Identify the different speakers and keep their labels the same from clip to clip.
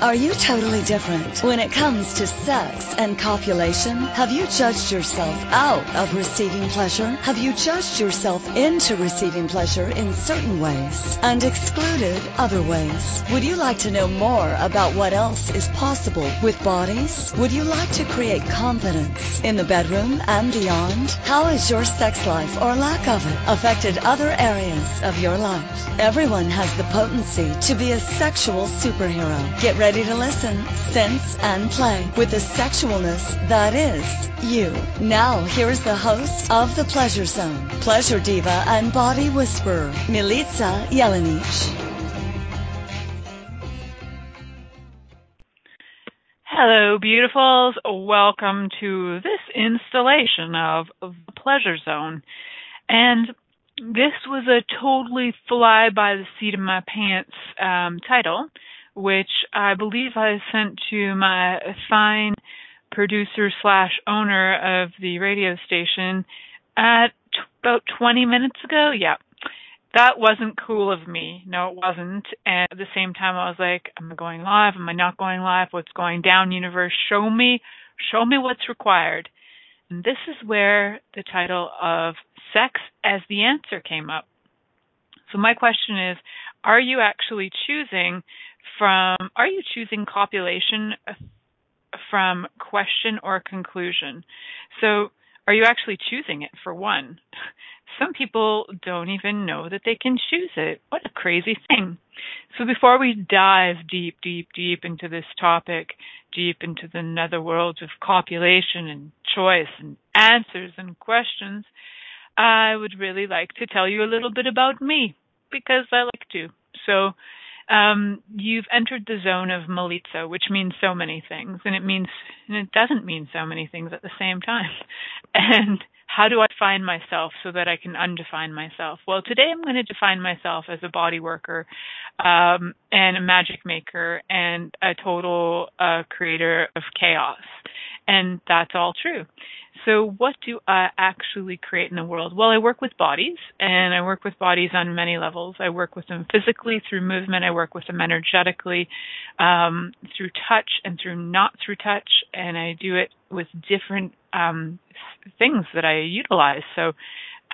Speaker 1: Are you totally different when it comes to sex and copulation? Have you judged yourself out of receiving pleasure? Have you judged yourself into receiving pleasure in certain ways and excluded other ways? Would you like to know more about what else is possible with bodies? Would you like to create confidence in the bedroom and beyond? How has your sex life or lack of it affected other areas of your life? Everyone has the potency to be a sexual superhero. Get ready to listen, sense, and play with the sexualness that is you. Now, here's the host of The Pleasure Zone, pleasure diva and body whisperer, Milica Jelenic.
Speaker 2: Hello, beautifuls. Welcome to this installation of The Pleasure Zone. And this was a totally fly by the seat of my pants um, title which I believe I sent to my fine producer slash owner of the radio station at t- about 20 minutes ago. Yeah. That wasn't cool of me. No, it wasn't. And at the same time, I was like, am I going live? Am I not going live? What's going down, universe? Show me, show me what's required. And this is where the title of Sex as the Answer came up. So my question is, are you actually choosing from are you choosing copulation from question or conclusion? So are you actually choosing it for one? Some people don't even know that they can choose it. What a crazy thing. So before we dive deep, deep, deep into this topic, deep into the netherworld of copulation and choice and answers and questions, I would really like to tell you a little bit about me because I like to. So um, you've entered the zone of Milica, which means so many things, and it means and it doesn't mean so many things at the same time. And how do I find myself so that I can undefine myself? Well, today I'm going to define myself as a body worker, um, and a magic maker, and a total uh, creator of chaos, and that's all true. So, what do I actually create in the world? Well, I work with bodies, and I work with bodies on many levels. I work with them physically through movement, I work with them energetically, um, through touch, and through not through touch, and I do it with different um, things that I utilize. So,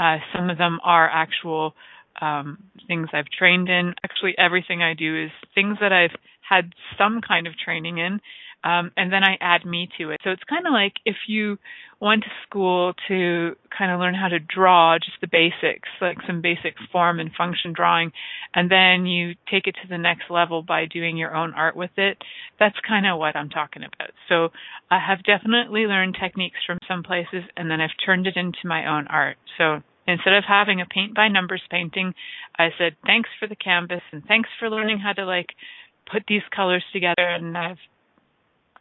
Speaker 2: uh, some of them are actual um, things I've trained in. Actually, everything I do is things that I've had some kind of training in, um, and then I add me to it. So it's kind of like if you went to school to kind of learn how to draw just the basics, like some basic form and function drawing, and then you take it to the next level by doing your own art with it. That's kind of what I'm talking about. So I have definitely learned techniques from some places, and then I've turned it into my own art. So instead of having a paint by numbers painting, I said, thanks for the canvas and thanks for learning how to like put these colors together and I've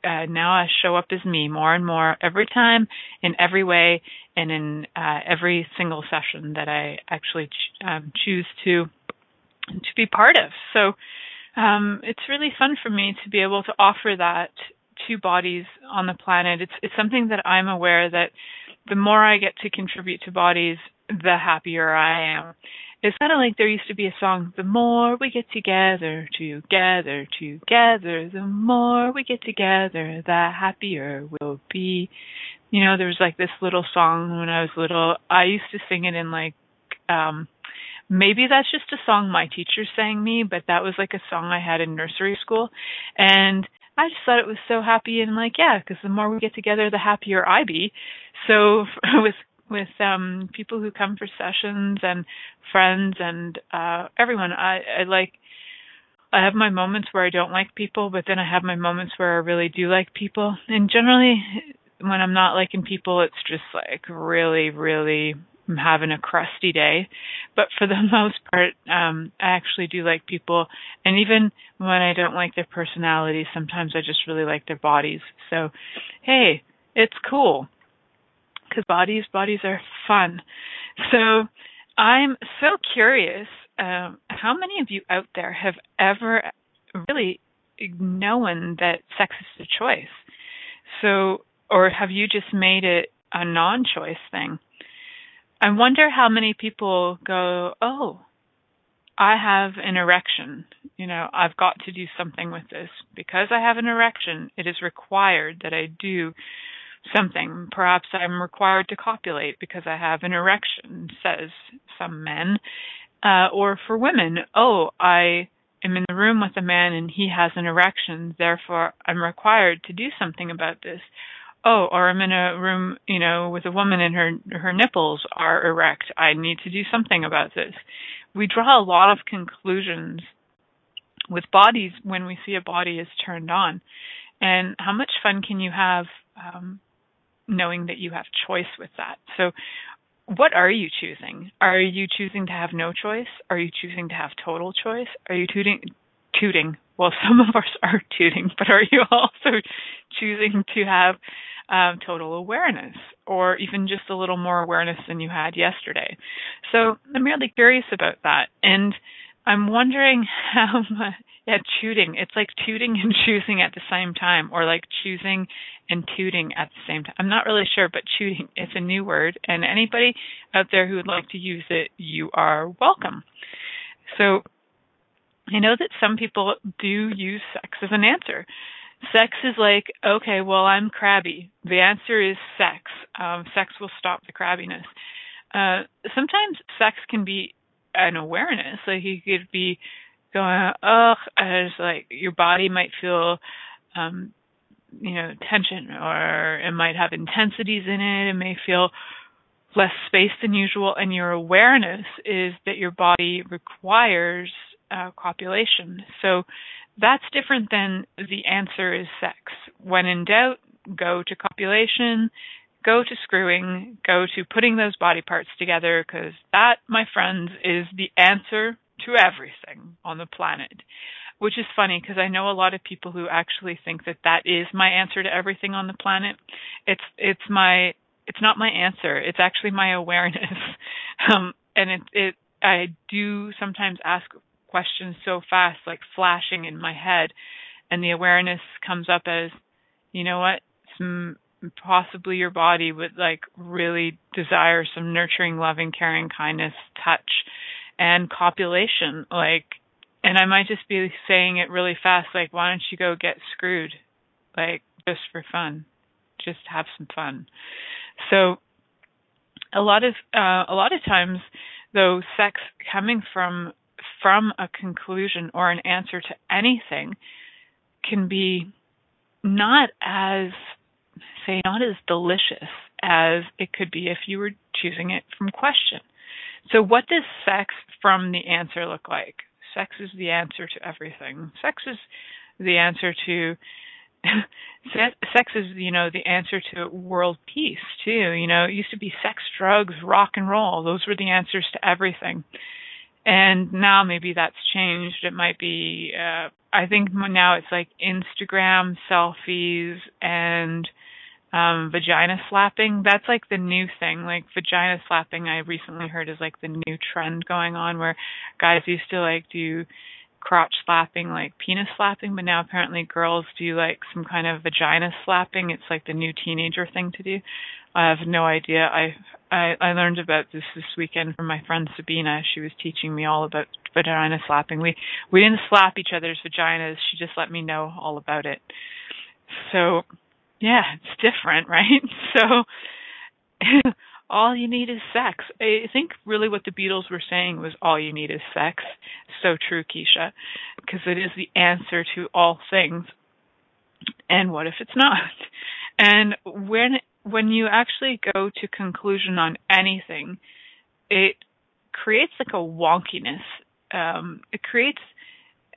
Speaker 2: uh, now I show up as me more and more every time in every way and in uh, every single session that I actually ch- um, choose to to be part of. So um, it's really fun for me to be able to offer that to bodies on the planet. It's it's something that I'm aware that the more I get to contribute to bodies, the happier I am. It's kind of like there used to be a song, the more we get together, together, together, the more we get together, the happier we'll be. You know, there was like this little song when I was little. I used to sing it in like, um, maybe that's just a song my teacher sang me, but that was like a song I had in nursery school. And I just thought it was so happy and like, yeah, because the more we get together, the happier I be. So with with um people who come for sessions and friends and uh everyone. I i like i have my moments where i don't like people but then i have my moments where i really do like people. And generally when i'm not liking people it's just like really really I'm having a crusty day. But for the most part um i actually do like people. And even when i don't like their personality sometimes i just really like their bodies. So hey it's cool because bodies bodies are fun. So I'm so curious. Um, how many of you out there have ever really known that sex is a choice? So, or have you just made it a non-choice thing? I wonder how many people go, "Oh, I have an erection," you know, I've got to do something with this. Because I have an erection, it is required that I do something. Perhaps I'm required to copulate because I have an erection, says some men. Uh, or for women, oh, I am in the room with a man and he has an erection, therefore I'm required to do something about this. Oh, or I'm in a room, you know, with a woman and her her nipples are erect. I need to do something about this. We draw a lot of conclusions with bodies when we see a body is turned on. And how much fun can you have um, knowing that you have choice with that? So what are you choosing? Are you choosing to have no choice? Are you choosing to have total choice? Are you tooting? Tooting. Well, some of us are tooting, but are you also choosing to have um, total awareness, or even just a little more awareness than you had yesterday? So I'm really curious about that, and I'm wondering how much. Yeah, tooting. It's like tooting and choosing at the same time, or like choosing and tooting at the same time. I'm not really sure, but tooting is a new word, and anybody out there who would like to use it, you are welcome. So I know that some people do use sex as an answer. Sex is like, okay, well, I'm crabby. The answer is sex. Um, sex will stop the crabbiness. Uh, sometimes sex can be an awareness. Like you could be going, ugh, as like your body might feel um, you know tension or it might have intensities in it. It may feel less space than usual. And your awareness is that your body requires uh, copulation. So that's different than the answer is sex. When in doubt go to copulation go to screwing go to putting those body parts together because that my friends is the answer to everything on the planet which is funny because I know a lot of people who actually think that that is my answer to everything on the planet. It's it's my it's not my answer. It's actually my awareness. Um, and it it I do sometimes ask questions so fast, like flashing in my head, and the awareness comes up as, you know what, some possibly your body would like really desire some nurturing, loving, caring, kindness, touch, and copulation. Like and I might just be saying it really fast, like, why don't you go get screwed? Like, just for fun. Just have some fun. So a lot of uh, a lot of times though sex coming from from a conclusion or an answer to anything can be not as say not as delicious as it could be if you were choosing it from question. So what does sex from the answer look like? sex is the answer to everything. Sex is the answer to sex is you know the answer to world peace too. You know, it used to be sex, drugs, rock and roll. Those were the answers to everything. And now maybe that's changed. It might be uh I think now it's like Instagram selfies and um vagina slapping. That's like the new thing. Like vagina slapping i recently heard is like the new trend going on where guys used to like do crotch slapping like penis slapping but now apparently girls do like some kind of vagina slapping. It's like the new teenager thing to do. I have no idea. I i i learned about this this weekend from my friend sabina. She was teaching me all about vagina slapping. We we didn't slap each other's vaginas. She just let me know all about it. So yeah, it's different, right? So all you need is sex. I think really what the Beatles were saying was all you need is sex. So true, Keisha, because it is the answer to all things. And what if it's not? And when when you actually go to conclusion on anything, it creates like a wonkiness. Um, it creates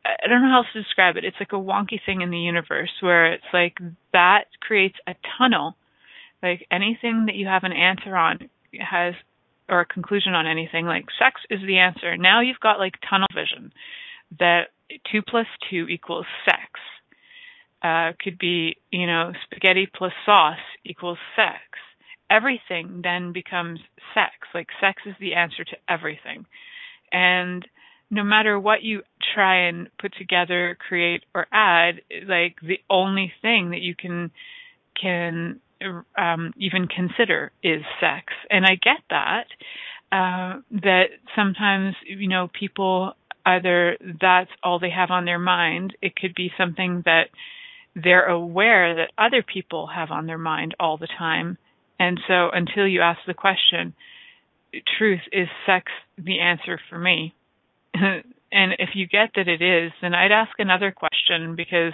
Speaker 2: I don't know how else to describe it. It's like a wonky thing in the universe where it's like that creates a tunnel. Like anything that you have an answer on has or a conclusion on anything, like sex is the answer. Now you've got like tunnel vision that two plus two equals sex. Uh, could be, you know, spaghetti plus sauce equals sex. Everything then becomes sex. Like sex is the answer to everything. And no matter what you try and put together, create or add, like the only thing that you can can um, even consider is sex. And I get that uh, that sometimes you know people either that's all they have on their mind, it could be something that they're aware that other people have on their mind all the time. And so until you ask the question, truth, is sex the answer for me? and if you get that it is, then I'd ask another question because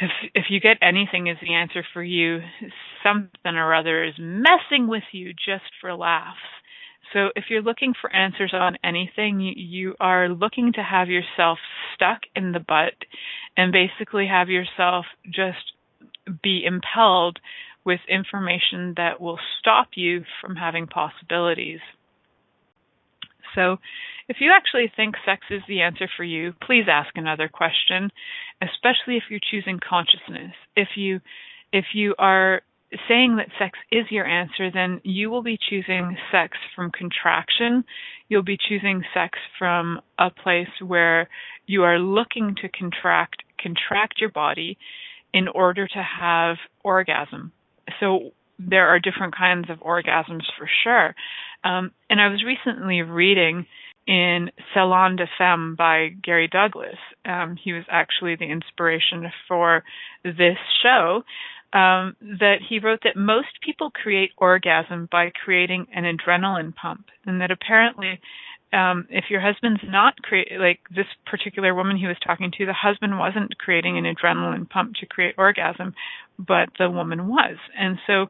Speaker 2: if if you get anything as the answer for you, something or other is messing with you just for laughs. So if you're looking for answers on anything, you, you are looking to have yourself stuck in the butt and basically have yourself just be impelled with information that will stop you from having possibilities. So, if you actually think sex is the answer for you, please ask another question, especially if you're choosing consciousness. If you if you are saying that sex is your answer, then you will be choosing sex from contraction. You'll be choosing sex from a place where you are looking to contract contract your body in order to have orgasm. So there are different kinds of orgasms for sure. Um, and I was recently reading in Salon des Femmes by Gary Douglas. Um, he was actually the inspiration for this show um, that he wrote that most people create orgasm by creating an adrenaline pump, and that apparently, um, if your husband's not create like this particular woman he was talking to, the husband wasn't creating an adrenaline pump to create orgasm, but the woman was, and so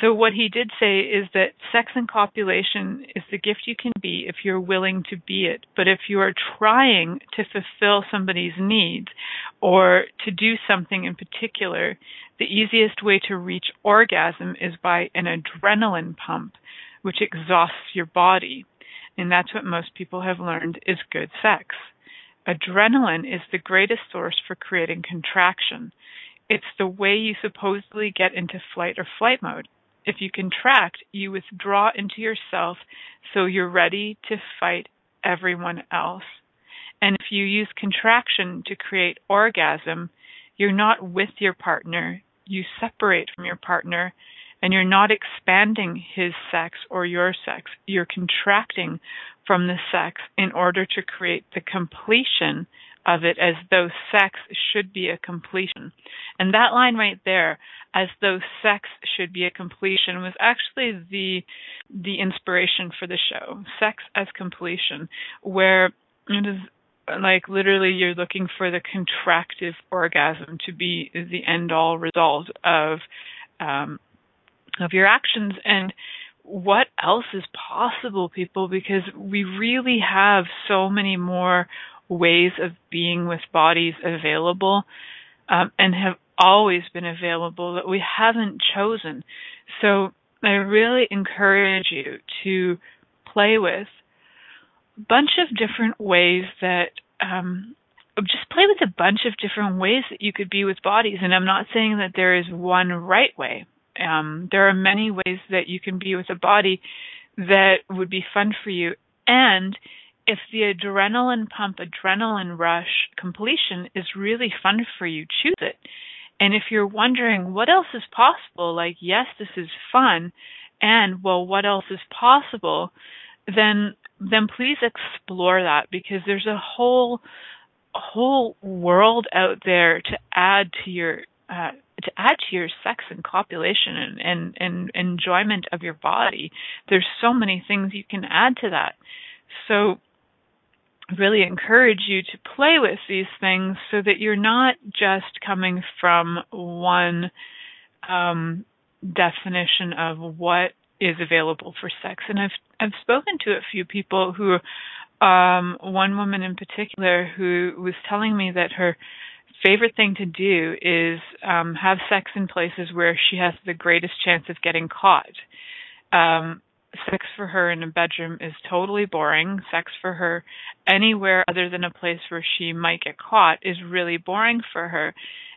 Speaker 2: so what he did say is that sex and copulation is the gift you can be if you're willing to be it. But if you are trying to fulfill somebody's needs or to do something in particular, the easiest way to reach orgasm is by an adrenaline pump, which exhausts your body. And that's what most people have learned is good sex. Adrenaline is the greatest source for creating contraction. It's the way you supposedly get into flight or flight mode. If you contract, you withdraw into yourself so you're ready to fight everyone else. And if you use contraction to create orgasm, you're not with your partner, you separate from your partner, and you're not expanding his sex or your sex. You're contracting from the sex in order to create the completion of it as though sex should be a completion. And that line right there, as though sex should be a completion, was actually the the inspiration for the show. Sex as completion, where it is like literally you're looking for the contractive orgasm to be the end all result of um of your actions and what else is possible people because we really have so many more ways of being with bodies available um, and have always been available that we haven't chosen. So I really encourage you to play with a bunch of different ways that um, just play with a bunch of different ways that you could be with bodies. And I'm not saying that there is one right way. Um, there are many ways that you can be with a body that would be fun for you. And if the adrenaline pump, adrenaline rush completion is really fun for you, choose it. And if you're wondering what else is possible, like, yes, this is fun, and well, what else is possible, then then please explore that because there's a whole whole world out there to add to your uh, to add to your sex and copulation and, and, and enjoyment of your body. There's so many things you can add to that. So really encourage you to play with these things so that you're not just coming from one um, definition of what is available for sex. And I've I've spoken to a few people who, um, one woman in particular who was telling me that her favorite thing to do is um, have sex in places where she has the greatest chance of getting caught. Um, sex for her in a bedroom is totally boring. Sex for her anywhere other than a place where she might get caught is really boring for her.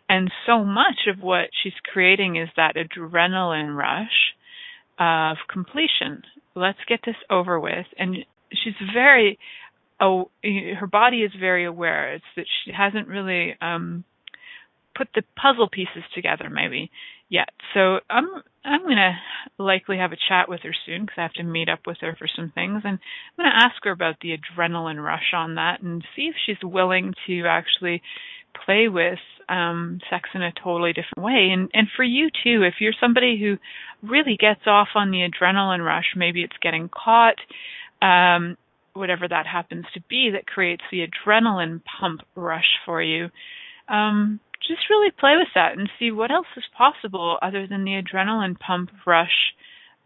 Speaker 2: And so much of what she's creating is that adrenaline rush of completion. Let's get this over with. And she's very, oh, her body is very aware. It's that she hasn't really um, put the puzzle pieces together maybe yet. So I'm I'm going to likely have a chat with her soon because I have to meet up with her for some things. And I'm going to ask her about the adrenaline rush on that and see if she's willing to actually play with um, sex in a totally different way. And and for you too, if you're somebody who really gets off on the adrenaline rush, maybe it's getting caught, um, whatever that happens to be, that creates the adrenaline pump rush for you. Um, just really play with that and see what else is possible other than the adrenaline pump rush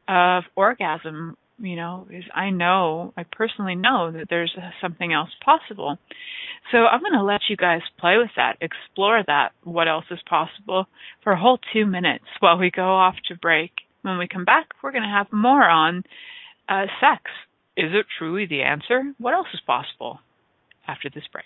Speaker 2: of orgasm you know, is I know, I personally know that there's something else possible. So I'm going to let you guys play with that, explore that, what else is possible for a whole two minutes while we go off to break. When we come back, we're going to have more on uh, sex. Is it truly the answer? What else is possible after this break?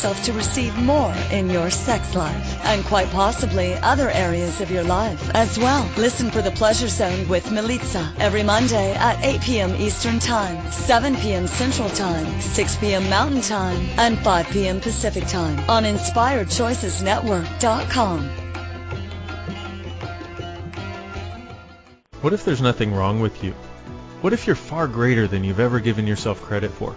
Speaker 1: yourself to receive more in your sex life and quite possibly other areas of your life as well. Listen for the Pleasure Zone with Milica every Monday at 8 p.m. Eastern Time, 7 p.m. Central Time, 6 p.m. Mountain Time, and 5 p.m. Pacific Time on InspiredChoicesNetwork.com.
Speaker 3: What if there's nothing wrong with you? What if you're far greater than you've ever given yourself credit for?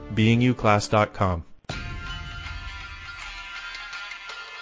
Speaker 3: beingyouclass.com.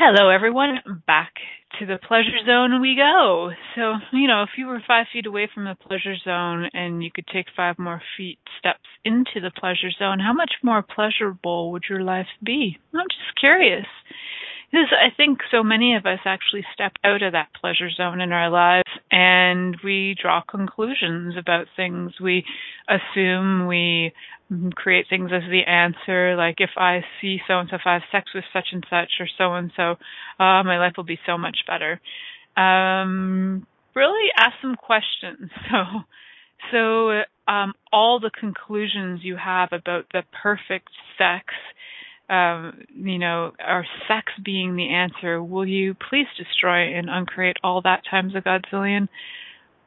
Speaker 2: Hello, everyone. Back to the pleasure zone we go. So, you know, if you were five feet away from the pleasure zone and you could take five more feet steps into the pleasure zone, how much more pleasurable would your life be? I'm just curious. Because I think so many of us actually step out of that pleasure zone in our lives and we draw conclusions about things. We assume we create things as the answer. Like if I see so and so, if I have sex with such and such or so and so, uh, my life will be so much better. Um, really ask some questions. So, so um, all the conclusions you have about the perfect sex, um, you know, or sex being the answer, will you please destroy and uncreate all that times a godzillion?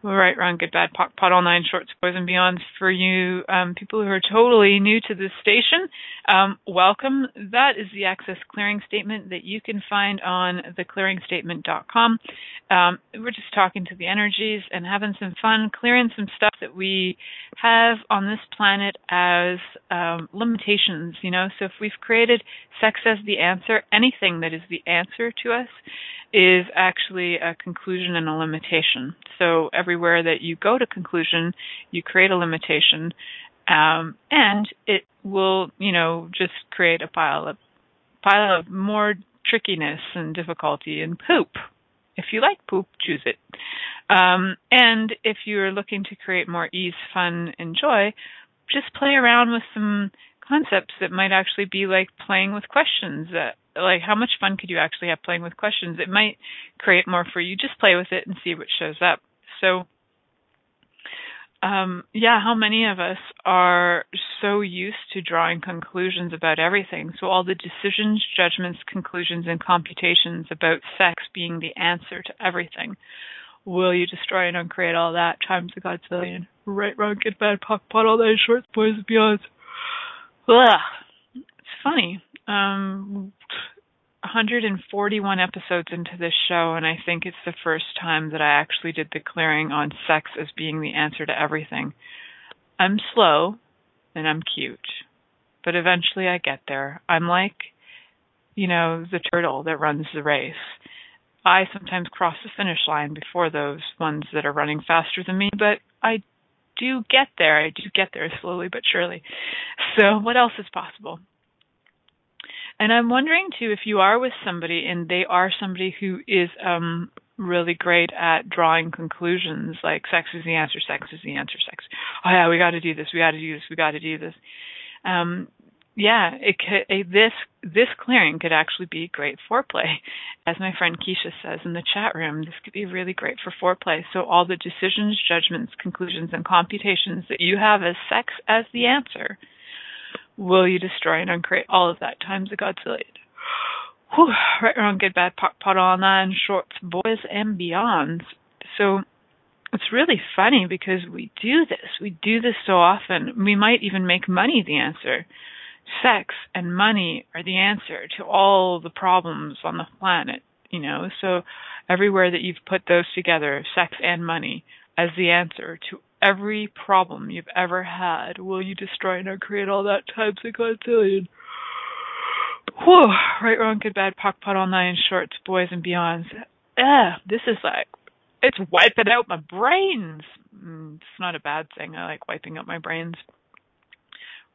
Speaker 2: Right, wrong, good, bad, POC, POD, all nine, shorts, boys, and beyond. For you um, people who are totally new to this station, um, welcome. That is the Access Clearing Statement that you can find on theclearingstatement.com. Um, we're just talking to the energies and having some fun, clearing some stuff that we have on this planet as um, limitations, you know. So if we've created sex as the answer, anything that is the answer to us, is actually a conclusion and a limitation. So everywhere that you go to conclusion, you create a limitation, um, and it will, you know, just create a pile of pile of more trickiness and difficulty and poop. If you like poop, choose it. Um, and if you're looking to create more ease, fun, and joy, just play around with some concepts that might actually be like playing with questions. That, like, how much fun could you actually have playing with questions? It might create more for you. Just play with it and see what shows up. So, um, yeah, how many of us are so used to drawing conclusions about everything? So, all the decisions, judgments, conclusions, and computations about sex being the answer to everything. Will you destroy and uncreate all that times the godzillion? Right, wrong, good, bad, POC, POD, all that shorts, boys, beyonds. Ugh. It's funny. Um, 141 episodes into this show, and I think it's the first time that I actually did the clearing on sex as being the answer to everything. I'm slow and I'm cute, but eventually I get there. I'm like, you know, the turtle that runs the race. I sometimes cross the finish line before those ones that are running faster than me, but I do get there. I do get there slowly but surely. So, what else is possible? And I'm wondering too if you are with somebody and they are somebody who is um really great at drawing conclusions like sex is the answer, sex is the answer, sex. Oh yeah, we got to do this, we got to do this, we got to do this. Um yeah, it could, a, this this clearing could actually be great foreplay. As my friend Keisha says in the chat room, this could be really great for foreplay. So all the decisions, judgments, conclusions, and computations that you have as sex as the answer will you destroy and uncreate all of that times a godzillion. Whew, right, wrong, good, bad, POC, POD, all nine, shorts, boys, and beyonds. So it's really funny because we do this. We do this so often. We might even make money the answer. Sex and money are the answer to all the problems on the planet, you know. So everywhere that you've put those together, sex and money, as the answer to every problem you've ever had. Will you destroy and create all that times a godzillion? Whew, right, wrong, good, bad, POC, POD, all nine shorts, boys and beyonds. Ugh, this is like, it's wiping out my brains. Mm, it's not a bad thing. I like wiping out my brains.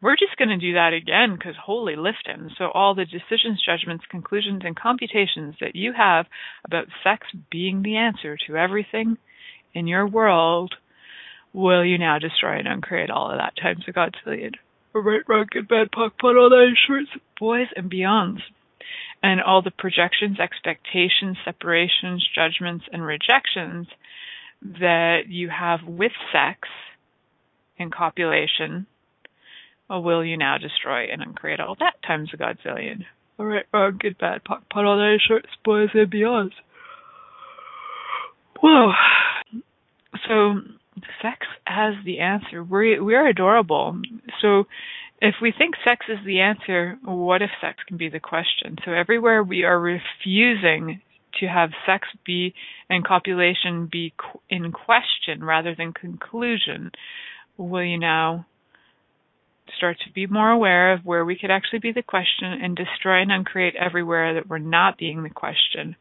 Speaker 2: We're just going to do that again because holy lifting. So, all the decisions, judgments, conclusions, and computations that you have about sex being the answer to everything in your world will you now destroy and uncreate all of that times a godzillion? Right, wrong, good, bad, POC, POD, all that shorts, boys and beyonds. And all the projections, expectations, separations, judgments, and rejections that you have with sex and copulation, will you now destroy and uncreate all that times a godzillion? All right, wrong, good, bad, POC, POD, all that shorts, boys and beyonds. Whoa. So sex as the answer. We we are adorable. So if we think sex is the answer, what if sex can be the question? So everywhere we are refusing to have sex be and copulation be in question rather than conclusion, will you now start to be more aware of where we could actually be the question and destroy and uncreate everywhere that we're not being the question?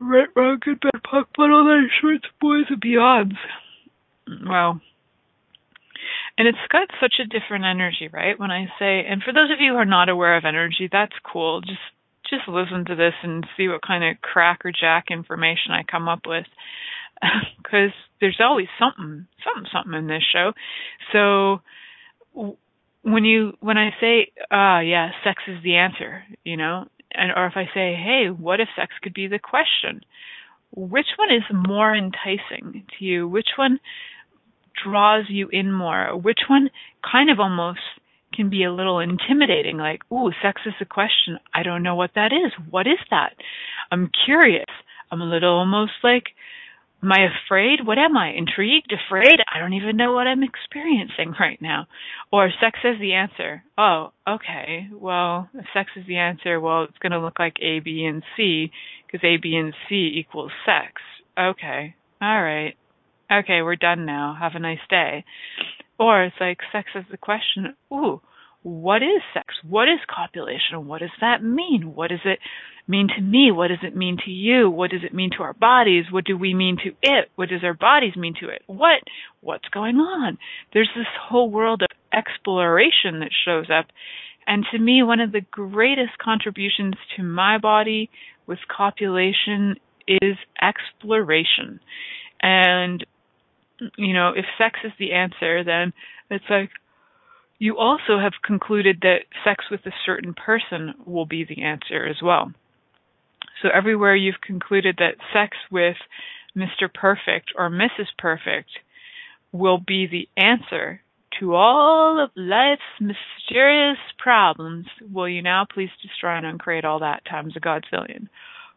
Speaker 2: Right, wrong, good, bad, POC, POD, all that shorts, boys, and beyonds. Well, and it's got such a different energy, right? When I say, and for those of you who are not aware of energy, that's cool. Just just listen to this and see what kind of crackerjack information I come up with, because there's always something, something, something in this show. So when you when I say, ah, uh, yeah, sex is the answer, you know, and or if I say, hey, what if sex could be the question? Which one is more enticing to you? Which one draws you in more? Which one kind of almost can be a little intimidating, like, ooh, sex is the question. I don't know what that is. What is that? I'm curious. I'm a little almost like Am I afraid? What am I? Intrigued? Afraid? I don't even know what I'm experiencing right now. Or sex is the answer. Oh, okay. Well, if sex is the answer, well, it's going to look like A, B, and C because A, B, and C equals sex. Okay. All right. Okay, we're done now. Have a nice day. Or it's like sex is the question. Ooh, what is sex? What is copulation? What does that mean? What does it mean to me? What does it mean to you? What does it mean to our bodies? What do we mean to it? What does our bodies mean to it? What what's going on? There's this whole world of exploration that shows up. And to me, one of the greatest contributions to my body with copulation is exploration. And, you know, if sex is the answer, then it's like, you also have concluded that sex with a certain person will be the answer as well. So everywhere you've concluded that sex with Mr. Perfect or Mrs. Perfect will be the answer to all of life's mysterious problems, will you now please destroy and uncreate all that times a godzillion?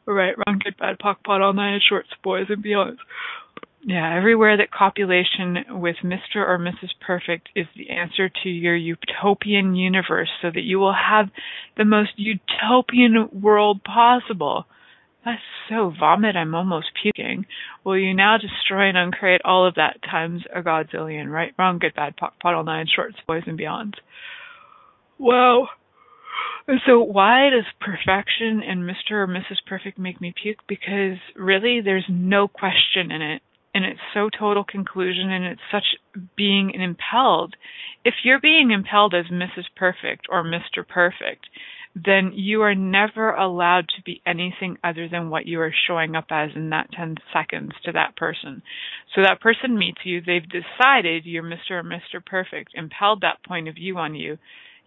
Speaker 2: All right, wrong, good, bad, POC, POD, all nine shorts, boys and beyonds. Yeah, everywhere that copulation with Mr. or Mrs. Perfect is the answer to your utopian universe so that you will have the most utopian world possible. That's so vomit, I'm almost puking. Will you now destroy and uncreate all of that times a godzillion, right, wrong, good, bad, pot, all nine, shorts, boys and beyonds? Wow. So why does perfection and Mr. or Mrs. Perfect make me puke? Because really there's no question in it. And it's so total conclusion and it's such being impelled. If you're being impelled as Mrs. Perfect or Mr. Perfect, then you are never allowed to be anything other than what you are showing up as in that 10 seconds to that person. So that person meets you, they've decided you're Mr. or Mr. Perfect, impelled that point of view on you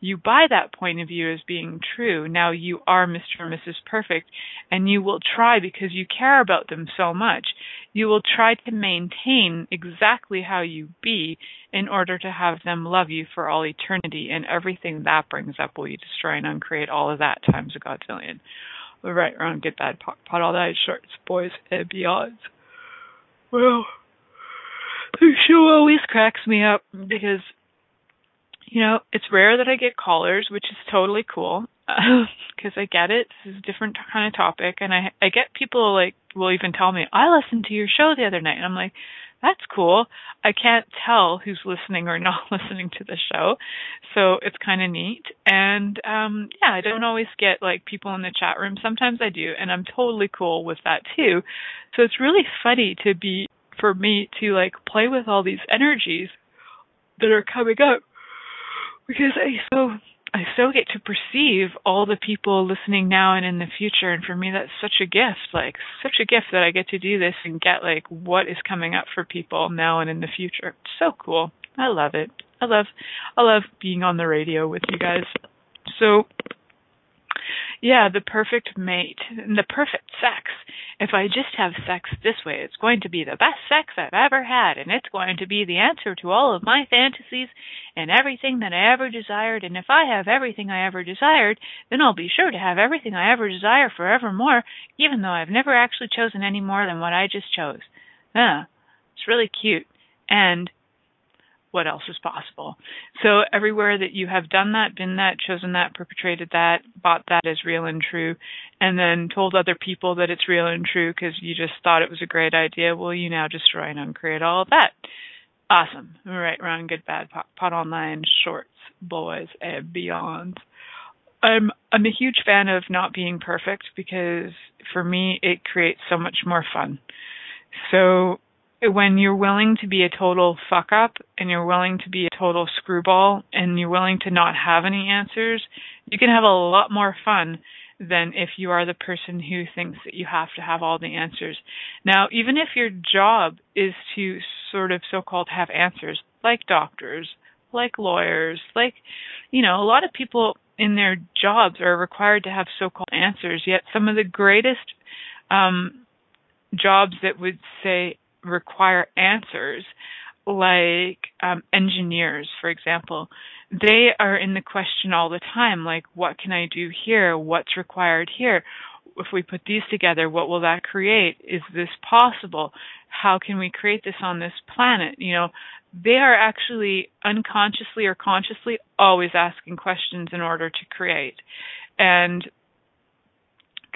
Speaker 2: you buy that point of view as being true. Now you are Mr. or Mrs. Perfect, and you will try because you care about them so much. You will try to maintain exactly how you be in order to have them love you for all eternity, and everything that brings up will you destroy and uncreate all of that times a godzillion. Right, wrong, get bad, POC, POD all that shorts, boys and beyonds. Well, the show always cracks me up because you know, it's rare that I get callers, which is totally cool because I get it. This is a different kind of topic, and I I get people like will even tell me I listened to your show the other night, and I'm like, that's cool. I can't tell who's listening or not listening to the show, so it's kind of neat. And um yeah, I don't always get like people in the chat room. Sometimes I do, and I'm totally cool with that too. So it's really funny to be for me to like play with all these energies that are coming up because I so I so get to perceive all the people listening now and in the future and for me that's such a gift like such a gift that I get to do this and get like what is coming up for people now and in the future. So cool. I love it. I love I love being on the radio with you guys. So yeah, the perfect mate, the perfect sex. If I just have sex this way, it's going to be the best sex I've ever had, and it's going to be the answer to all of my fantasies and everything that I ever desired. And if I have everything I ever desired, then I'll be sure to have everything I ever desire forevermore, even though I've never actually chosen any more than what I just chose. Ah, it's really cute. And what else is possible. So everywhere that you have done that, been that, chosen that, perpetrated that, bought that as real and true, and then told other people that it's real and true because you just thought it was a great idea, well, you now destroy and uncreate all of that. Awesome. Right, wrong, good, bad, POC, POD online, shorts, boys, and beyond. I'm I'm a huge fan of not being perfect because for me it creates so much more fun. So when you're willing to be a total fuck up and you're willing to be a total screwball and you're willing to not have any answers, you can have a lot more fun than if you are the person who thinks that you have to have all the answers. Now, even if your job is to sort of so called have answers, like doctors, like lawyers, like, you know, a lot of people in their jobs are required to have so called answers, yet some of the greatest um, jobs that would say require answers, like um, engineers, for example, they are in the question all the time, like, what can I do here? What's required here? If we put these together, what will that create? Is this possible? How can we create this on this planet? You know, they are actually unconsciously or consciously always asking questions in order to create. And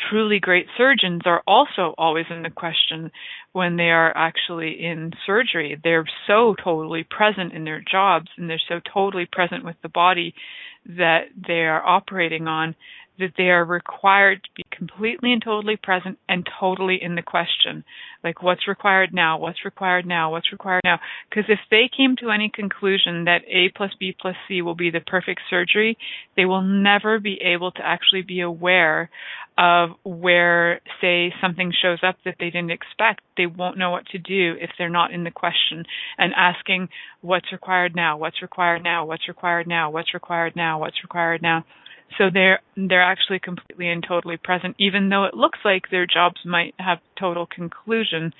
Speaker 2: truly great surgeons are also always in the question when they are actually in surgery. They're so totally present in their jobs and they're so totally present with the body that they are operating on that they are required to be completely and totally present and totally in the question. Like, what's required now? What's required now? What's required now? Because if they came to any conclusion that A plus B plus C will be the perfect surgery, they will never be able to actually be aware of where, say, something shows up that they didn't expect, they won't know what to do if they're not in the question and asking what's required now, what's required now, what's required now, what's required now, what's required now. So they're they're actually completely and totally present, even though it looks like their jobs might have total conclusion.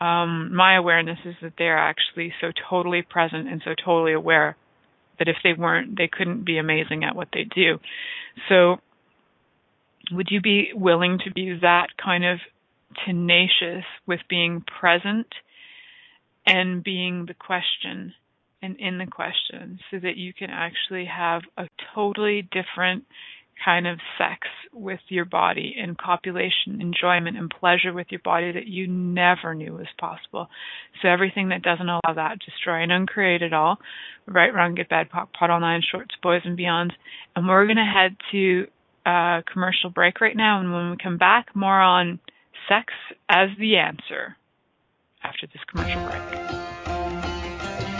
Speaker 2: Um, my awareness is that they're actually so totally present and so totally aware that if they weren't, they couldn't be amazing at what they do. So would you be willing to be that kind of tenacious with being present and being the question and in the question so that you can actually have a totally different kind of sex with your body and copulation, enjoyment and pleasure with your body that you never knew was possible. So everything that doesn't allow that, destroy and uncreate it all. Right, wrong, good, bad, POD, POC all nine, shorts, boys and beyond. And we're to head to a commercial break right now. And when we come back, more on sex as the answer after this commercial break.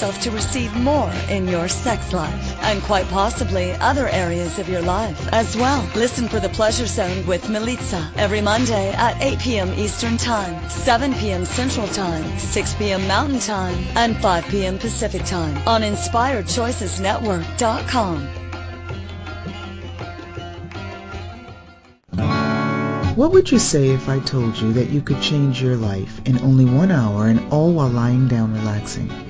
Speaker 1: to receive more in your sex life and quite possibly other areas of your life as well. Listen for the Pleasure Zone with Milica every Monday at 8 p.m. Eastern Time, 7 p.m. Central Time, 6 p.m. Mountain Time, and 5 p.m. Pacific Time on InspiredChoicesNetwork.com.
Speaker 4: What would you say if I told you that you could change your life in only one hour and all while lying down relaxing?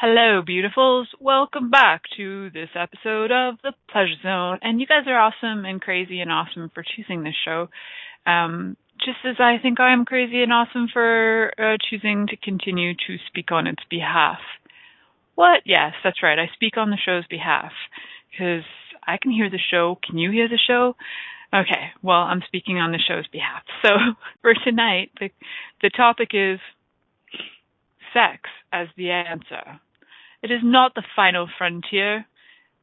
Speaker 2: Hello, beautifuls. Welcome back to this episode of The Pleasure Zone. And you guys are awesome and crazy and awesome for choosing this show. Um, just as I think I'm crazy and awesome for uh, choosing to continue to speak on its behalf. What? Yes, that's right. I speak on the show's behalf because I can hear the show. Can you hear the show? Okay, well, I'm speaking on the show's behalf. So for tonight, the, the topic is sex as the answer. It is not the final frontier,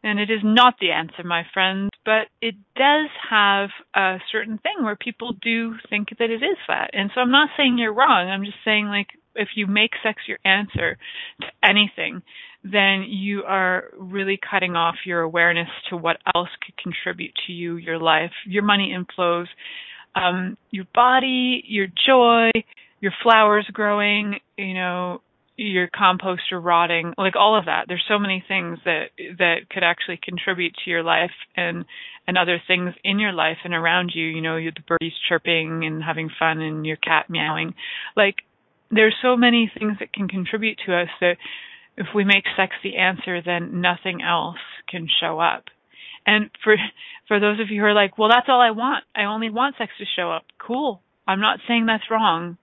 Speaker 2: and it is not the answer, my friends, but it does have a certain thing where people do think that it is that. And so I'm not saying you're wrong. I'm just saying, like, if you make sex your answer to anything, then you are really cutting off your awareness to what else could contribute to you, your life, your money inflows, um, your body, your joy, your flowers growing, you know, your compost, composter rotting, like all of that. There's so many things that that could actually contribute to your life and and other things in your life and around you. You know, the birdies chirping and having fun and your cat meowing. Like there's so many things that can contribute to us that if we make sex the answer, then nothing else can show up. And for for those of you who are like, well, that's all I want. I only want sex to show up. Cool. I'm not saying that's wrong.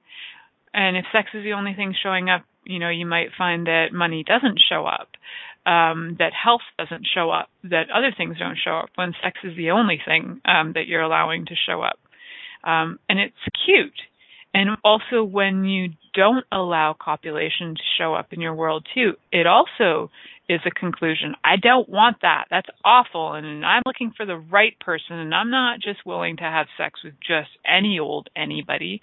Speaker 2: And if sex is the only thing showing up, you know, you might find that money doesn't show up, um, that health doesn't show up, that other things don't show up when sex is the only thing um, that you're allowing to show up. Um, and it's cute. And also when you don't allow copulation to show up in your world too, it also is a conclusion. I don't want that. That's awful. And I'm looking for the right person and I'm not just willing to have sex with just any old anybody.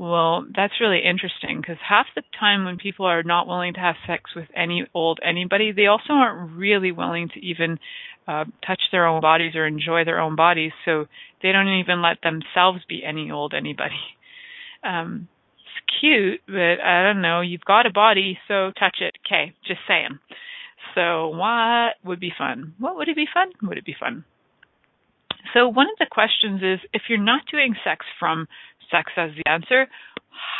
Speaker 2: Well, that's really interesting because half the time when people are not willing to have sex with any old anybody, they also aren't really willing to even uh, touch their own bodies or enjoy their own bodies. So they don't even let themselves be any old anybody. Um, it's cute, but I don't know. You've got a body, so touch it. Okay, just saying. So what would be fun? What would it be fun? Would it be fun? So one of the questions is if you're not doing sex from sex as the answer,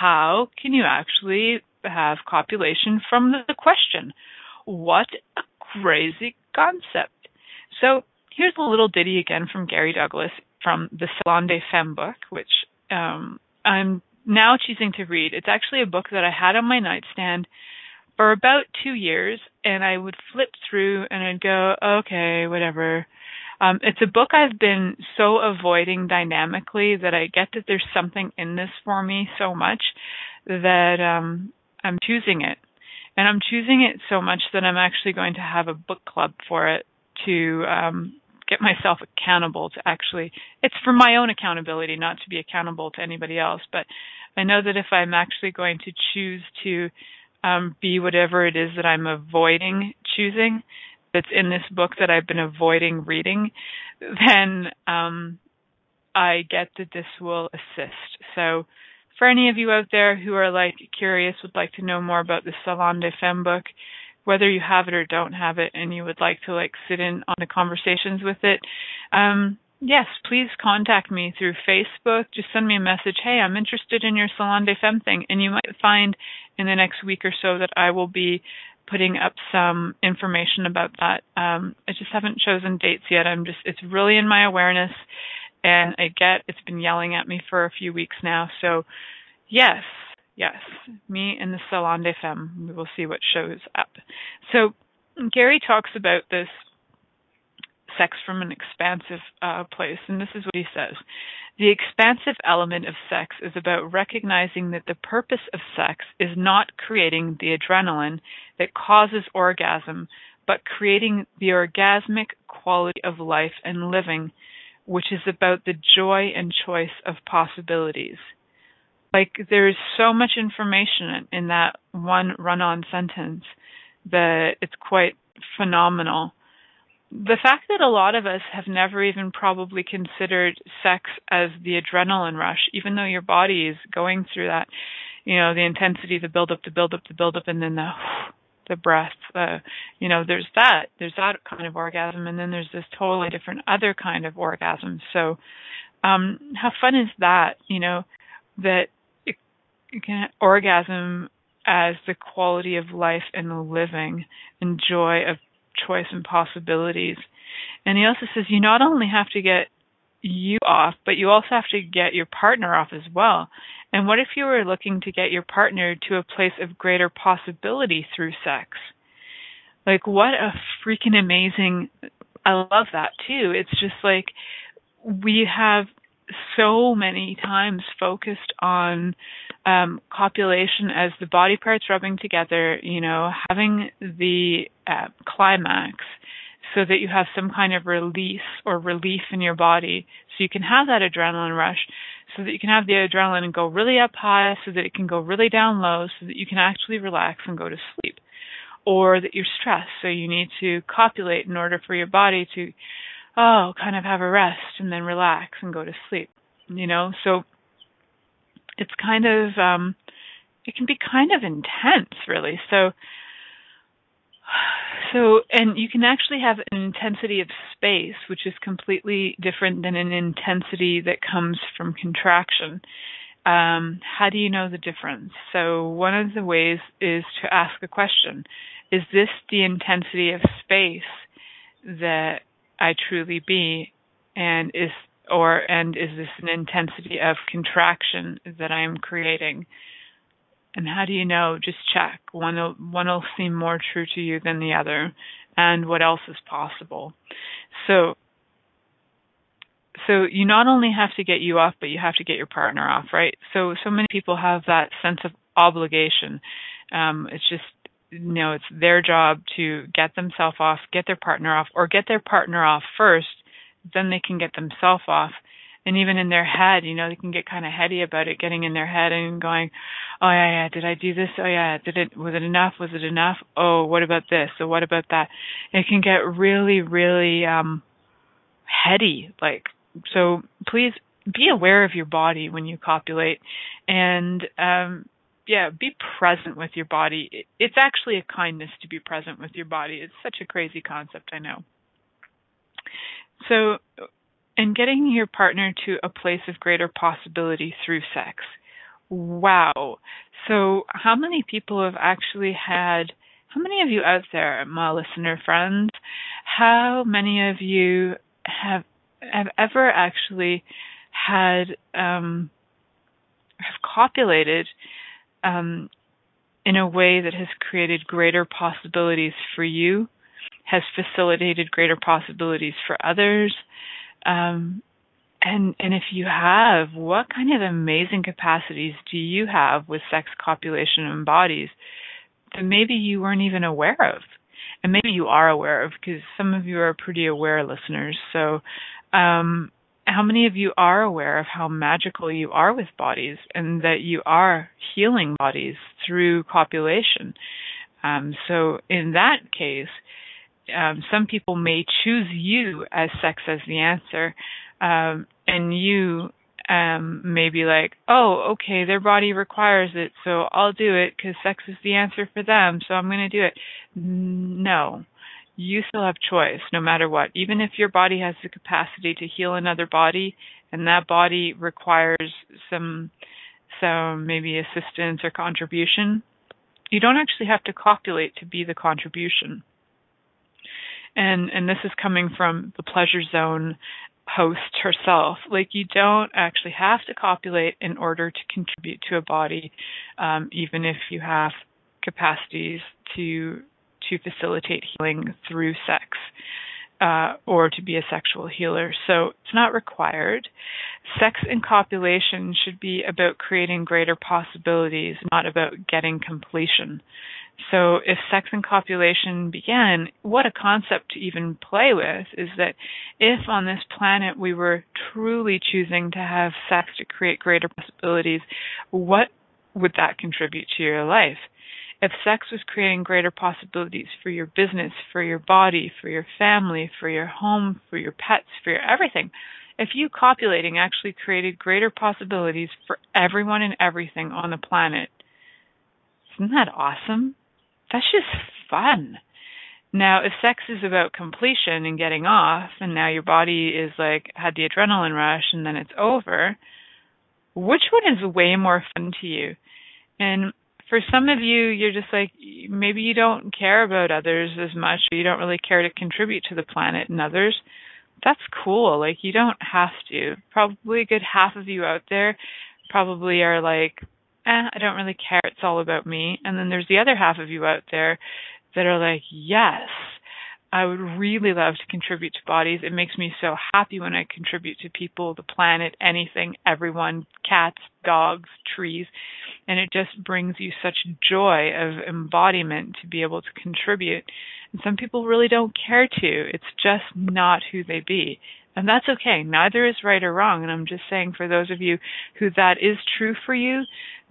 Speaker 2: how can you actually have copulation from the question? What a crazy concept. So here's a little ditty again from Gary Douglas from the Salon des Femmes book, which um, I'm now choosing to read. It's actually a book that I had on my nightstand for about two years, and I would flip through and I'd go, okay, whatever. Um, it's a book I've been so avoiding dynamically that I get that there's something in this for me so much that um, I'm choosing it. And I'm choosing it so much that I'm actually going to have a book club for it to um, get myself accountable to actually it's for my own accountability not to be accountable to anybody else but i know that if i'm actually going to choose to um, be whatever it is that i'm avoiding choosing that's in this book that i've been avoiding reading then um, i get that this will assist. So for any of you out there who are like curious would like to know more about the salon des femmes book whether you have it or don't have it and you would like to like sit in on the conversations with it um, yes please contact me through facebook. Just send me a message hey i'm interested in your salon des femmes thing and you might find in the next week or so that i will be putting up some information about that um, i just haven't chosen dates yet i'm just it's really in my awareness and i get it's been yelling at me for a few weeks now so yes Yes, me and the Salon des Femmes. We will see what shows up. So Gary talks about this sex from an expansive uh, place, and this is what he says. The expansive element of sex is about recognizing that the purpose of sex is not creating the adrenaline that causes orgasm, but creating the orgasmic quality of life and living, which is about the joy and choice of possibilities like there's so much information in that one run-on sentence that it's quite phenomenal. The fact that a lot of us have never even probably considered sex as the adrenaline rush, even though your body is going through that, you know, the intensity, the build up, the build up, the build up, and then the the breath. Uh, you know, there's that. There's that kind of orgasm, and then there's this totally different other kind of orgasm. So, um, how fun is that? You know, that it, you can orgasm as the quality of life and the living and joy of choice and possibilities. And he also says you not only have to get you off, but you also have to get your partner off as well. And what if you were looking to get your partner to a place of greater possibility through sex? Like, what a freaking amazing. I love that too. It's just like we have so many times focused on um, copulation as the body parts rubbing together, you know, having the uh, climax so that you have some kind of release or relief in your body so you can have that adrenaline rush so that you can have the adrenaline go really up high so that it can go really down low so that you can actually relax and go to sleep or that you're stressed so you need to copulate in order for your body to oh, kind of have a rest and then relax and go to sleep. You know, so it's kind of um it can be kind of intense really. So so and you can actually have an intensity of space which is completely different than an intensity that comes from contraction. Um, how do you know the difference? So one of the ways is to ask a question. Is this the intensity of space that I truly be? And is or and is this an intensity of contraction that I am creating? And how do you know? Just check. One will, one will seem more true to you than the other, and what else is possible. So, so you not only have to get you off, but you have to get your partner off, right? So, so many people have that sense of obligation. Um, it's just you know it's their job to get themselves off, get their partner off, or get their partner off first, then they can get themselves off. And even in their head, you know, they can get kind of heady about it, getting in their head and going, "Oh yeah, yeah, did I do this? Oh yeah, did it? Was it enough? Was it enough? Oh, what about this? So what about that?" It can get really, really um heady. Like, so please be aware of your body when you copulate, and um yeah, be present with your body. It's actually a kindness to be present with your body. It's such a crazy concept, I know. So, in getting your partner to a place of greater possibility through sex. Wow. So, how many people have actually had, how many of you out there, my listener friends, how many of you have have ever actually had um have copulated um, in a way that has created greater possibilities for you, has facilitated greater possibilities for others. Um, and and if you have, what kind of amazing capacities do you have with sex, copulation, and bodies that maybe you weren't even aware of? And maybe you are aware of because some of you are pretty aware listeners. So um, how many of you are aware of how magical you are with bodies and that you are healing bodies through copulation? Um, so, in that case, um, some people may choose you as sex as the answer, um, and you um, may be like, oh, okay, their body requires it, so I'll do it because sex is the answer for them, so I'm going to do it. No, you still have choice no matter what. Even if your body has the capacity to heal another body and that body requires some some maybe assistance or contribution, you don't actually have to copulate to be the contribution. And and this is coming from the pleasure zone host herself. Like you don't actually have to copulate in order to contribute to a body, um, even if you have capacities to to facilitate healing through sex uh, or to be a sexual healer. So it's not required. Sex and copulation should be about creating greater possibilities, not about getting completion. So if sex and copulation began, what a concept to even play with is that if on this planet we were truly choosing to have sex to create greater possibilities, what would that contribute to your life? if sex was creating greater possibilities for your business, for your body, for your family, for your home, for your pets, for your everything, if you copulating actually created greater possibilities for everyone and everything on the planet, isn't that awesome? That's just fun. Now, if sex is about completion and getting off, and now your body is like had the adrenaline rush and then it's over, which one is way more fun to you? And for some of you, you're just like, maybe you don't care about others as much, or you don't really care to contribute to the planet and others. That's cool. Like, you don't have to. Probably a good half of you out there probably are like, eh, I don't really care. It's all about me. And then there's the other half of you out there that are like, yes, I would really love to contribute to bodies. It makes me so happy when I contribute to people, the planet, anything, everyone, cats, dogs, trees. And it just brings you such joy of embodiment to be able to contribute. And some people really don't care to. It's just not who they be. And that's okay. Neither is right or wrong. And I'm just saying for those of you who that is true for you,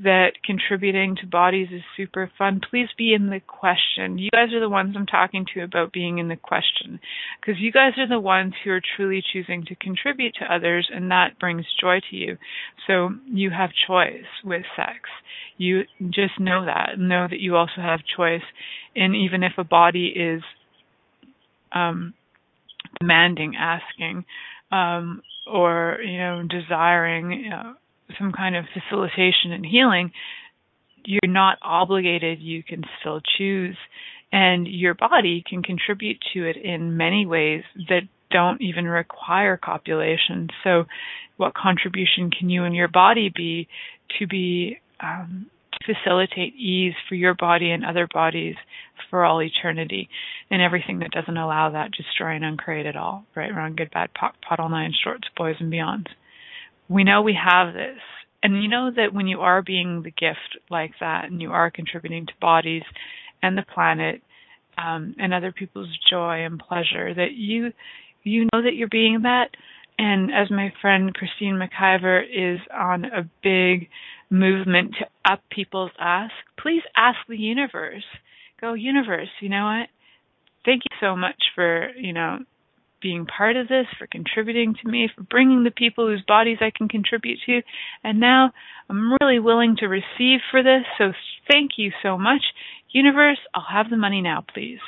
Speaker 2: that contributing to bodies is super fun, please be in the question. You guys are the ones I'm talking to about being in the question. Because you guys are the ones who are truly choosing to contribute to others, and that brings joy to you. So you have choice with sex. You just know that. Know that you also have choice. And even if a body is um, demanding, asking, um, or you know, desiring you know, some kind of facilitation and healing, you're not obligated. You can still choose, and your body can contribute to it in many ways that don't even require copulation. So, what contribution can you and your body be to be um, facilitate ease for your body and other bodies for all eternity, and everything that doesn't allow that destroy and uncreate it all. Right, wrong, good, bad, POD, POC all nine shorts, boys and beyonds. We know we have this, and you know that when you are being the gift like that, and you are contributing to bodies and the planet um, and other people's joy and pleasure, that you you know that you're being that. And as my friend Christine McIver is on a big movement to up people's ask, please ask the universe. Go universe, you know what? Thank you so much for, you know, being part of this, for contributing to me, for bringing the people whose bodies I can contribute to. And now I'm really willing to receive for this. So thank you so much. Universe, I'll have the money now, please.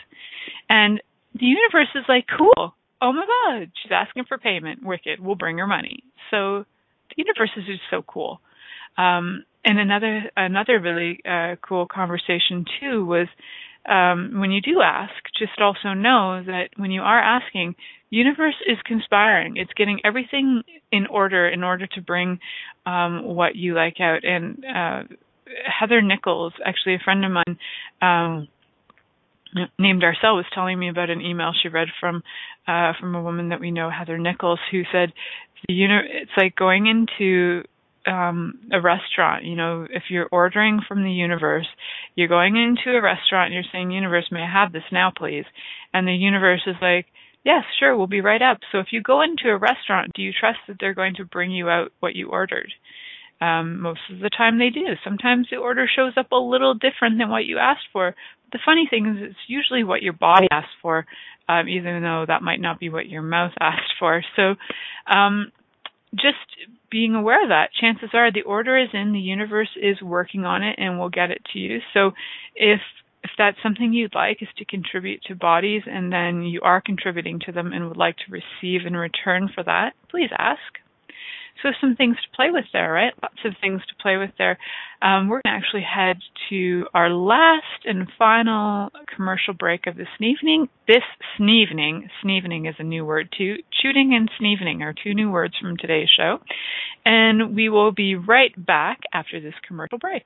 Speaker 2: And the universe is like, cool. Oh my God, she's asking for payment. Wicked. We'll bring her money. So the universe is just so cool. Um, and another another really uh, cool conversation too was um, when you do ask, just also know that when you are asking, universe is conspiring. It's getting everything in order in order to bring um, what you like out. And uh, Heather Nichols, actually a friend of mine. Um, named Arcel was telling me about an email she read from uh, from a woman that we know, Heather Nichols, who said the uni- it's like going into um, a restaurant, you know, if you're ordering from the universe, you're going into a restaurant and you're saying, Universe, may I have this now, please? And the universe is like, Yes, sure, we'll be right up. So if you go into a restaurant, do you trust that they're going to bring you out what you ordered? Um, most of the time they do. Sometimes the order shows up a little different than what you asked for. The funny thing is, it's usually what your body asked for, um, even though that might not be what your mouth asked for. So, um, just being aware of that. Chances are the order is in, the universe is working on it and will get it to you. So if if that's something you'd like is to contribute to bodies and then you are contributing to them and would like to receive in return for that, please ask. So some things to play with there, right? Lots of things to play with there. Um, we're going to actually head to our last and final commercial break of this evening. This sneevening, sneevening is a new word too. Shooting and sneevening are two new words from today's show. And we will be right back after this commercial break.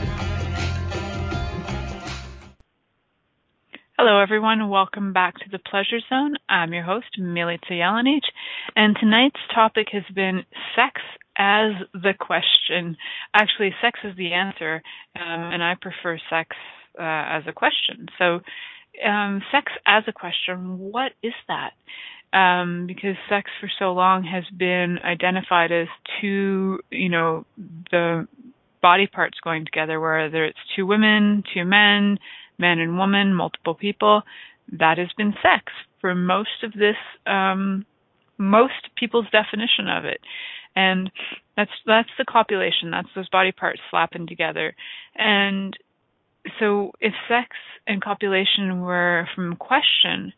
Speaker 2: Hello, everyone. Welcome back to the Pleasure Zone. I'm your host, Milica Jelenic, and tonight's topic has been sex as the question. Actually, sex is the answer, um, and I prefer sex uh, as a question. So, um, sex as a question, what is that? Um, because sex for so long has been identified as two, you know, the body parts going together, whether it's two women, two men, man and woman, multiple people, that has been sex for most of this, um, most people's definition of it. And that's that's the copulation. That's those body parts slapping together. And so, if sex and copulation were from question,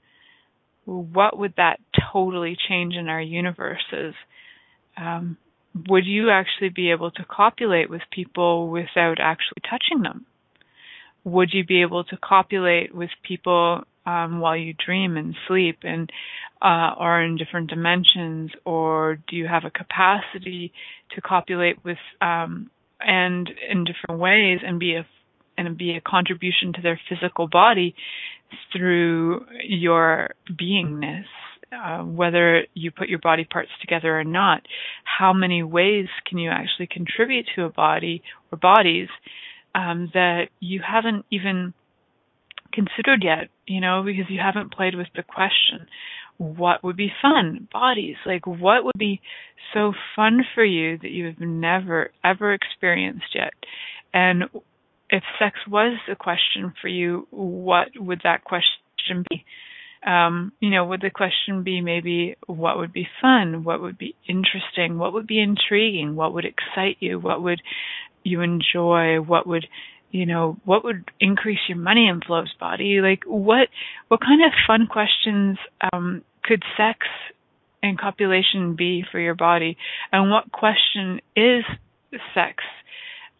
Speaker 2: what would that totally change in our universes? Um, would you actually be able to copulate with people without actually touching them? Would you be able to copulate with people um, while you dream and sleep and uh, or in different dimensions? Or do you have a capacity to copulate with um, and in different ways and be a and be a contribution to their physical body through your beingness? Uh, whether you put your body parts together or not how many ways can you actually contribute to a body or bodies um, that you haven't even considered yet, you know, because you haven't played with the question. What would be fun? Bodies. Like, what would be so fun for you that you have never, ever experienced yet? And if sex was a question for you, what would that question be? Um, you know, would the question be maybe what would be fun? What would be interesting? What would be intriguing? What would excite you? What would you enjoy? What would you know, what would increase your money inflows body? Like what what kind of fun questions um, could sex and copulation be for your body? And what question is sex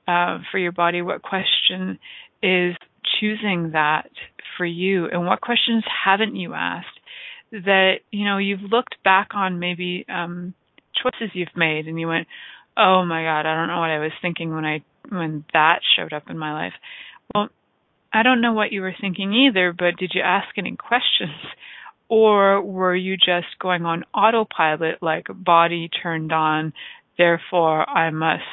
Speaker 2: uh, for your body? What question is choosing that for you? And what questions haven't you asked that, you know, you've looked back on maybe um, choices you've made and you went, oh my God, I don't know what I was thinking when I when that showed up in my life. Well, I don't know what you were thinking either, but did you ask any questions? Or were you just going on autopilot, like body turned on, therefore I must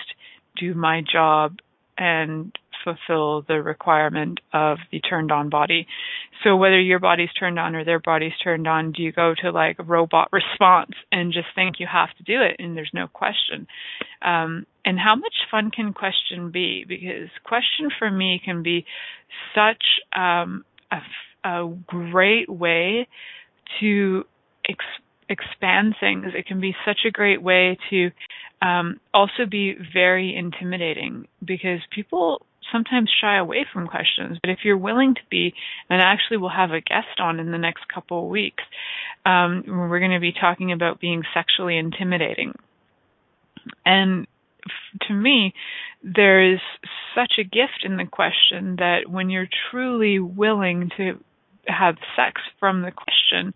Speaker 2: do my job and fulfill the requirement of the turned on body. So whether your body's turned on or their body's turned on, do you go to like robot response and just think you have to do it and there's no question? Um, and how much fun can question be? Because question for me can be such um, a, a great way to ex- expand things. It can be such a great way to um, also be very intimidating because people sometimes shy away from questions. But if you're willing to be, and actually we'll have a guest on in the next couple of weeks, um, we're going to be talking about being sexually intimidating. And to me, there is such a gift in the question that when you're truly willing to have sex from the question,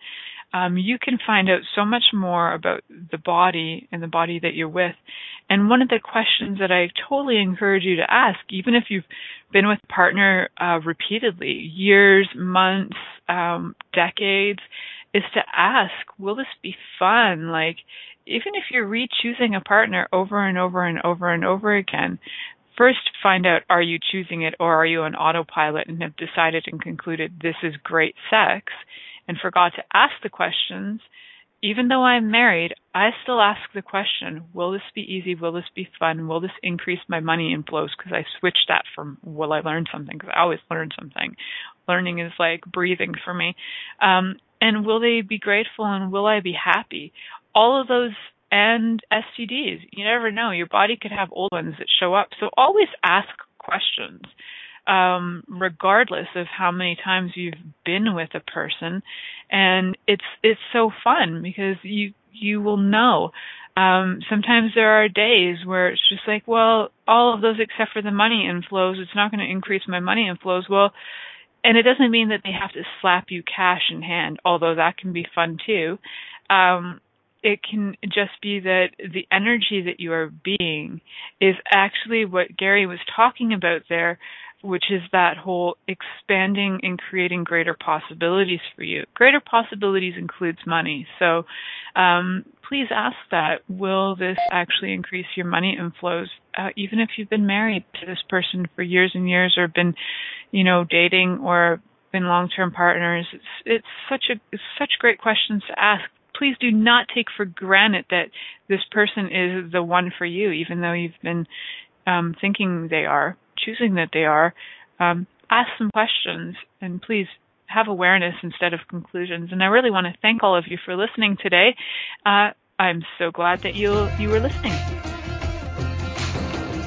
Speaker 2: um, you can find out so much more about the body and the body that you're with. And one of the questions that I totally encourage you to ask, even if you've been with a partner uh, repeatedly, years, months, um, decades, is to ask, will this be fun? Like, even if you're re-choosing a partner over and over and over and over again, first find out are you choosing it or are you on autopilot and have decided and concluded this is great sex and forgot to ask the questions, even though I'm married, I still ask the question, will this be easy? Will this be fun? Will this increase my money inflows? Because I switched that from will I learn something? Because I always learn something. Learning is like breathing for me. Um, and will they be grateful and will I be happy? All of those and STDs. You never know. Your body could have old ones that show up. So always ask questions um, regardless of how many times you've been with a person. And it's it's so fun because you you will know. Um, sometimes there are days where it's just like, well, all of those except for the money inflows, it's not going to increase my money inflows. Well, and it doesn't mean that they have to slap you cash in hand, although that can be fun too. Um, it can just be that the energy that you are being is actually what Gary was talking about there, which is that whole expanding and creating greater possibilities for you. Greater possibilities includes money. So um, please ask that. Will this actually increase your money inflows? Uh, even if you've been married to this person for years and years or been, you know, dating or been long-term partners, it's, it's such a it's such great questions to ask. Please do not take for granted that this person is the one for you, even though you've been um, thinking they are choosing that they are, um, ask some questions and please have awareness instead of conclusions. And I really want to thank all of you for listening today. Uh, I'm so glad that you you were listening.